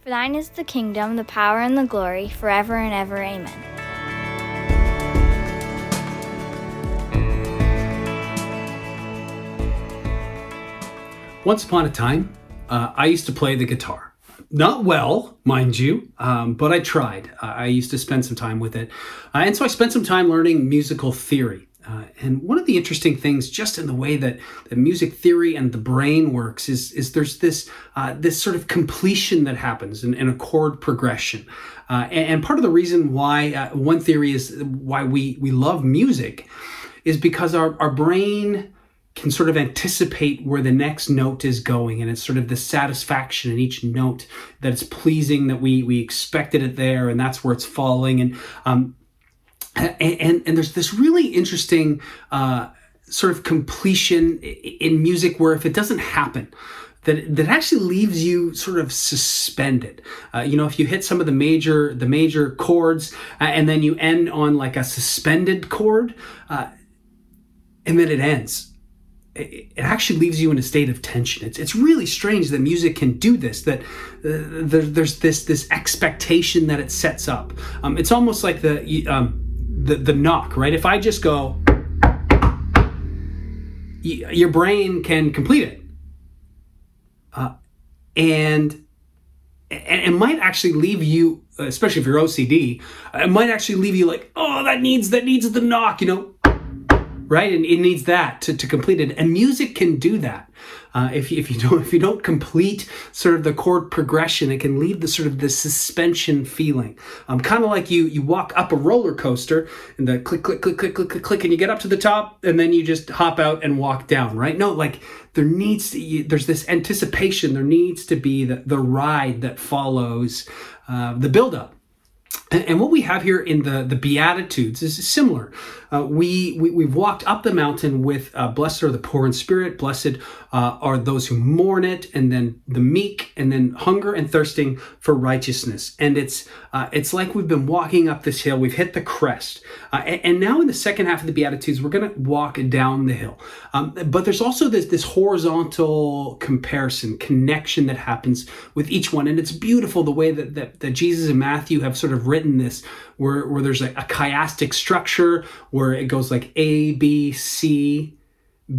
For thine is the kingdom, the power, and the glory, forever and ever. Amen. Once upon a time, uh, I used to play the guitar. Not well, mind you, um, but I tried. I used to spend some time with it. Uh, and so I spent some time learning musical theory. Uh, and one of the interesting things, just in the way that, music theory and the brain works, is, is there's this, uh, this sort of completion that happens in, in a chord progression. Uh, and, and, part of the reason why uh, one theory is why we, we love music is because our, our brain can sort of anticipate where the next note is going and it's sort of the satisfaction in each note that it's pleasing that we we expected it there and that's where it's falling and um, and, and, there's this really interesting uh, sort of completion in music where if it doesn't happen, that, that actually leaves you sort of suspended. Uh, you know, if you hit some of the major the major chords uh, and then you end on like a suspended chord, uh, and then it ends. It, it actually leaves you in a state of tension. It's, it's really strange that music can do this. That uh, there, there's this this expectation that it sets up. Um, it's almost like the um, the, the knock, right? If I just go, your brain can complete it. Uh, and and it might actually leave you, especially if you're OCD, it might actually leave you like, oh, that needs that needs the knock, you know, right? And it needs that to, to complete it. And music can do that. Uh, if, you, if you don't if you don't complete sort of the chord progression, it can leave the sort of the suspension feeling. Um, kind of like you you walk up a roller coaster and the click click click click click click click and you get up to the top and then you just hop out and walk down. Right? No, like there needs to there's this anticipation. There needs to be the the ride that follows uh, the build up. And, what we have here in the, the Beatitudes is similar. Uh, we, we, have walked up the mountain with uh, blessed are the poor in spirit, blessed uh, are those who mourn it, and then the meek, and then hunger and thirsting for righteousness. And it's, uh, it's like we've been walking up this hill, we've hit the crest. Uh, and, and, now in the second half of the Beatitudes, we're going to walk down the hill. Um, but there's also this, this horizontal comparison, connection that happens with each one. And it's beautiful the way that, that, that Jesus and Matthew have sort of written this, where, where there's a, a chiastic structure where it goes like A, B, C,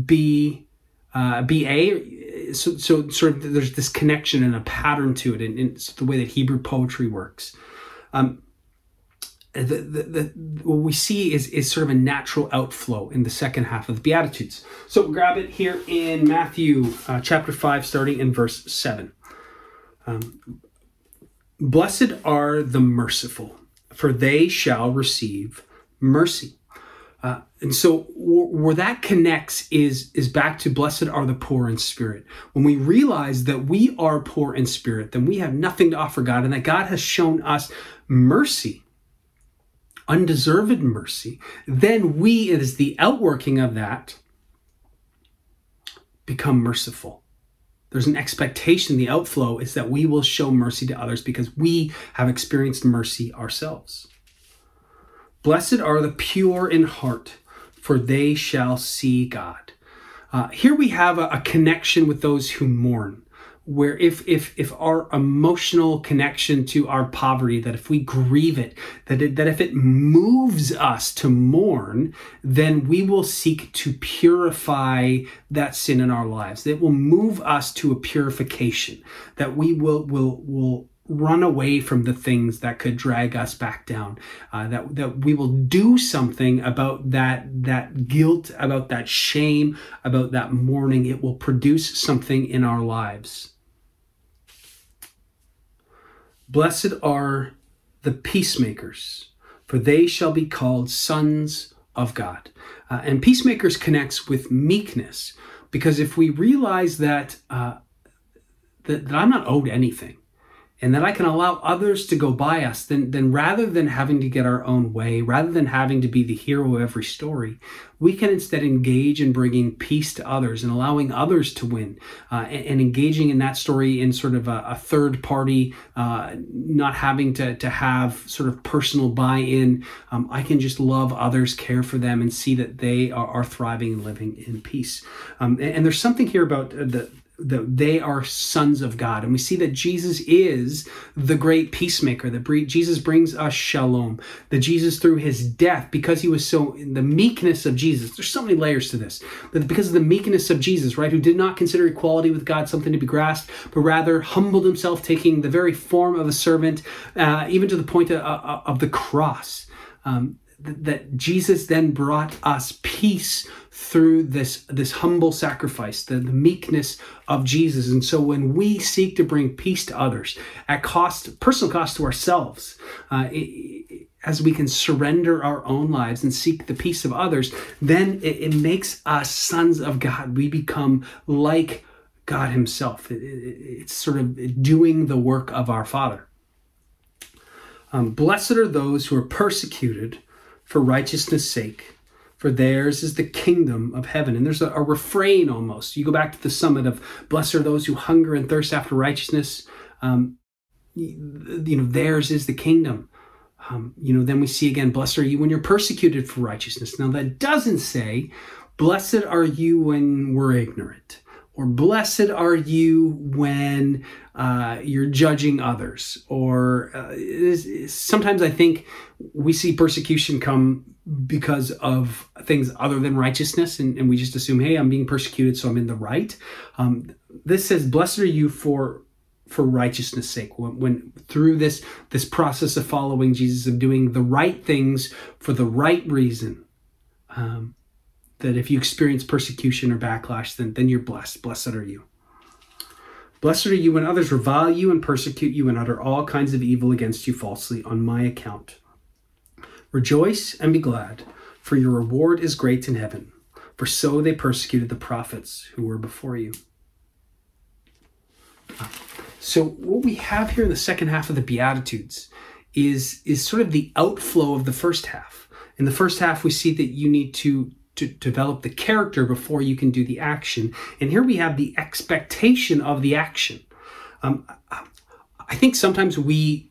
B, uh, B, A. So, so sort of there's this connection and a pattern to it, and, and it's the way that Hebrew poetry works. Um, the, the, the, what we see is, is sort of a natural outflow in the second half of the Beatitudes. So grab it here in Matthew uh, chapter 5, starting in verse 7. Um, Blessed are the merciful, for they shall receive mercy. Uh, and so where that connects is is back to blessed are the poor in spirit. When we realize that we are poor in spirit, then we have nothing to offer God, and that God has shown us mercy, undeserved mercy. Then we, as the outworking of that, become merciful. There's an expectation, the outflow is that we will show mercy to others because we have experienced mercy ourselves. Blessed are the pure in heart, for they shall see God. Uh, here we have a, a connection with those who mourn where if if if our emotional connection to our poverty that if we grieve it that it, that if it moves us to mourn then we will seek to purify that sin in our lives. It will move us to a purification. That we will will will run away from the things that could drag us back down uh, that that we will do something about that that guilt about that shame about that mourning. It will produce something in our lives. Blessed are the peacemakers for they shall be called sons of god. Uh, and peacemakers connects with meekness because if we realize that uh, that, that i'm not owed anything and that I can allow others to go by us, then, then rather than having to get our own way, rather than having to be the hero of every story, we can instead engage in bringing peace to others and allowing others to win uh, and, and, engaging in that story in sort of a, a third party, uh, not having to, to have sort of personal buy in. Um, I can just love others, care for them, and see that they are, are thriving and living in peace. Um, and, and, there's something here about the that they are sons of God. And we see that Jesus is the great peacemaker, that Jesus brings us shalom, that Jesus through his death, because he was so in the meekness of Jesus, there's so many layers to this, that because of the meekness of Jesus, right, who did not consider equality with God something to be grasped, but rather humbled himself, taking the very form of a servant, uh, even to the point of, of the cross. Um, that Jesus then brought us peace through this this humble sacrifice, the, the, meekness of Jesus. And so when we seek to bring peace to others at cost, personal cost to ourselves, uh, it, as we can surrender our own lives and seek the peace of others, then it, it makes us sons of God. We become like God Himself. It, it's sort of doing the work of our Father. Um, blessed are those who are persecuted for righteousness' sake, for theirs is the kingdom of heaven. And there's a, a, refrain almost. You go back to the summit of blessed are those who hunger and thirst after righteousness. Um, you know, theirs is the kingdom. Um, you know, then we see again, blessed are you when you're persecuted for righteousness. Now, that doesn't say, blessed are you when we're ignorant or blessed are you when uh, you're judging others. Or uh, sometimes i think we see persecution come because of things other than righteousness and, and we just assume hey i'm being persecuted so i'm in the right. Um, this says blessed are you for for righteousness sake. When, when, through this this process of following jesus of doing the right things for the right reason um, that if you experience persecution or backlash, then, then you're blessed. Blessed are you. Blessed are you when others revile you and persecute you and utter all kinds of evil against you falsely on my account. Rejoice and be glad, for your reward is great in heaven, for so they persecuted the prophets who were before you. So, what we have here in the second half of the Beatitudes is, is sort of the outflow of the first half. In the first half, we see that you need to to develop the character before you can do the action. And here we have the expectation of the action. Um, I think sometimes we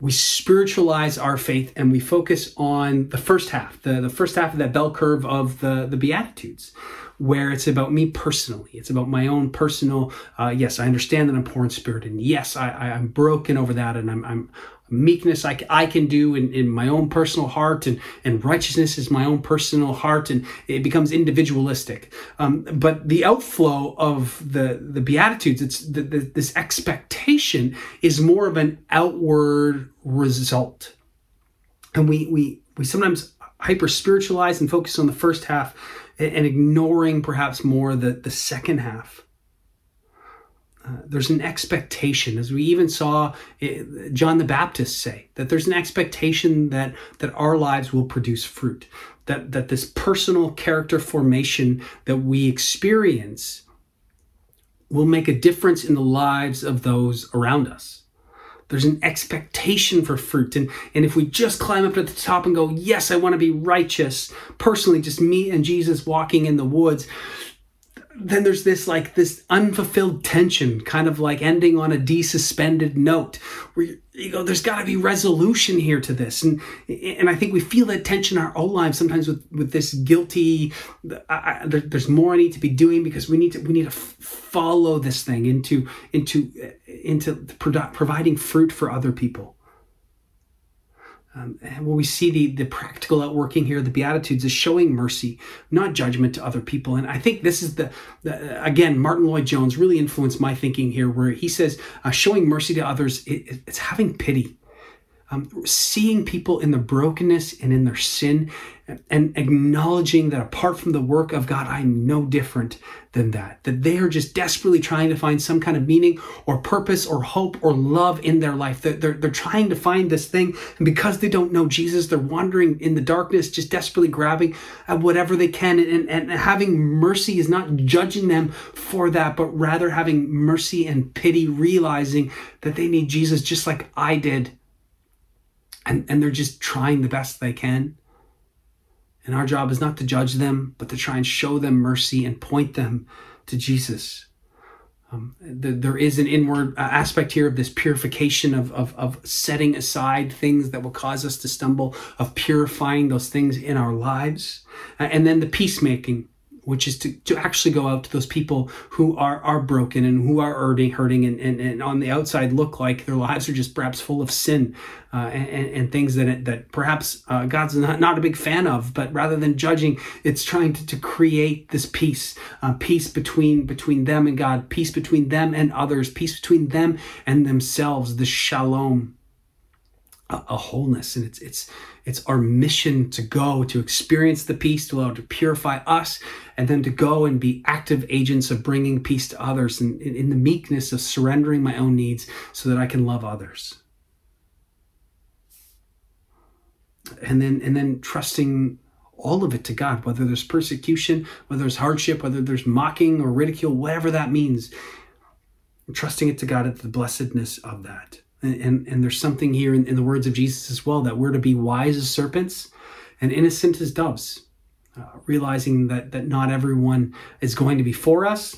we spiritualize our faith and we focus on the first half, the, the first half of that bell curve of the, the Beatitudes, where it's about me personally. It's about my own personal, uh, yes, I understand that I'm poor in spirit. And yes, I, I, am broken over that. And I'm, I'm, meekness I, I can do in, in my own personal heart and, and righteousness is my own personal heart and it becomes individualistic. Um, but the outflow of the the beatitudes it's the, the, this expectation is more of an outward result. And we we we sometimes hyper spiritualize and focus on the first half and ignoring perhaps more the the second half uh, there's an expectation, as we even saw eh, John the Baptist say, that there's an expectation that that our lives will produce fruit, that that this personal character formation that we experience will make a difference in the lives of those around us. There's an expectation for fruit. And, and if we just climb up to the top and go, Yes, I want to be righteous, personally, just me and Jesus walking in the woods, then there's this like this unfulfilled tension kind of like ending on a desuspended note where you, go there's got to be resolution here to this. And and i think we feel that tension in our own lives sometimes with with this guilty I, I, there, there's more i need to be doing because we need to we need to f- follow this thing into into into providing fruit for other people um, and we see the, the practical outworking here, the Beatitudes is showing mercy, not judgment to other people. And I think this is the, the again, Martyn Lloyd-Jones really influenced my thinking here, where he says uh, showing mercy to others, it, it's having pity um, seeing people in the brokenness and in their sin and acknowledging that apart from the work of God, I'm no different than that. That they are just desperately trying to find some kind of meaning or purpose or hope or love in their life. They're, they're, they're trying to find this thing. And because they don't know Jesus, they're wandering in the darkness, just desperately grabbing at whatever they can. And, and having mercy is not judging them for that, but rather having mercy and pity, realizing that they need Jesus just like I did and, and they're just trying the best they can. And our job is not to judge them, but to try and show them mercy and point them to Jesus. Um, the, there is an inward uh, aspect here of this purification of, of, of setting aside things that will cause us to stumble, of purifying those things in our lives. And then the peacemaking which is to, to actually go out to those people who are, are broken and who are hurting, hurting and, and, and on the outside look like their lives are just perhaps full of sin uh, and, and things that, that perhaps uh, God's not, not a big fan of, but rather than judging, it's trying to, to create this peace, uh, peace between, between them and God, peace between them and others, peace between them and themselves, the shalom a, a wholeness and it's it's it's our mission to go to experience the peace to allow it to purify us and then to go and be active agents of bringing peace to others and in, in the meekness of surrendering my own needs so that i can love others and then and then trusting all of it to God, whether there's persecution, whether there's hardship, whether there's mocking or ridicule, whatever that means, trusting it to God at the blessedness of that. And, and there's something here in, in, the words of Jesus as well that we're to be wise as serpents and innocent as doves, uh, realizing that, that not everyone is going to be for us.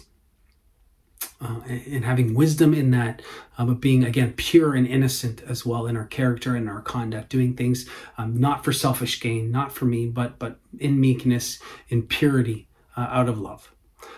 Uh, and having wisdom in that, uh, but being again pure and innocent as well in our character and our conduct, doing things um, not for selfish gain, not for me, but but in meekness, in purity, uh, out of love.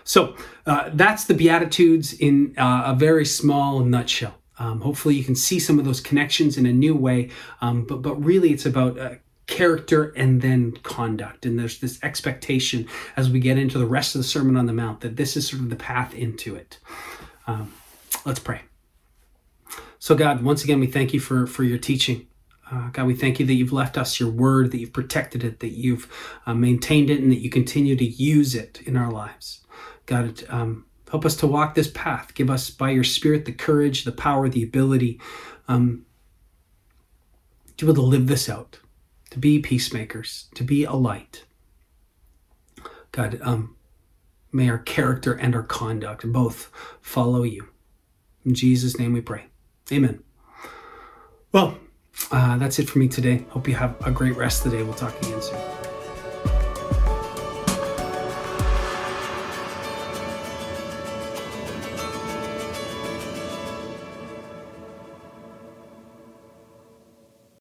So uh, that's the Beatitudes in uh, a very small nutshell. Um, hopefully, you can see some of those connections in a new way. Um, but but really, it's about uh, character and then conduct. And there's this expectation as we get into the rest of the Sermon on the Mount that this is sort of the path into it. Um, let's pray. So, God, once again, we thank you for for your teaching. Uh, God, we thank you that you've left us your word, that you've protected it, that you've uh, maintained it, and that you continue to use it in our lives. God, um, Help us to walk this path. Give us, by your Spirit, the courage, the power, the ability um, to be able to live this out, to be peacemakers, to be a light. God, um, may our character and our conduct both follow you. In Jesus' name we pray. Amen. Well, uh, that's it for me today. Hope you have a great rest of the day. We'll talk again soon.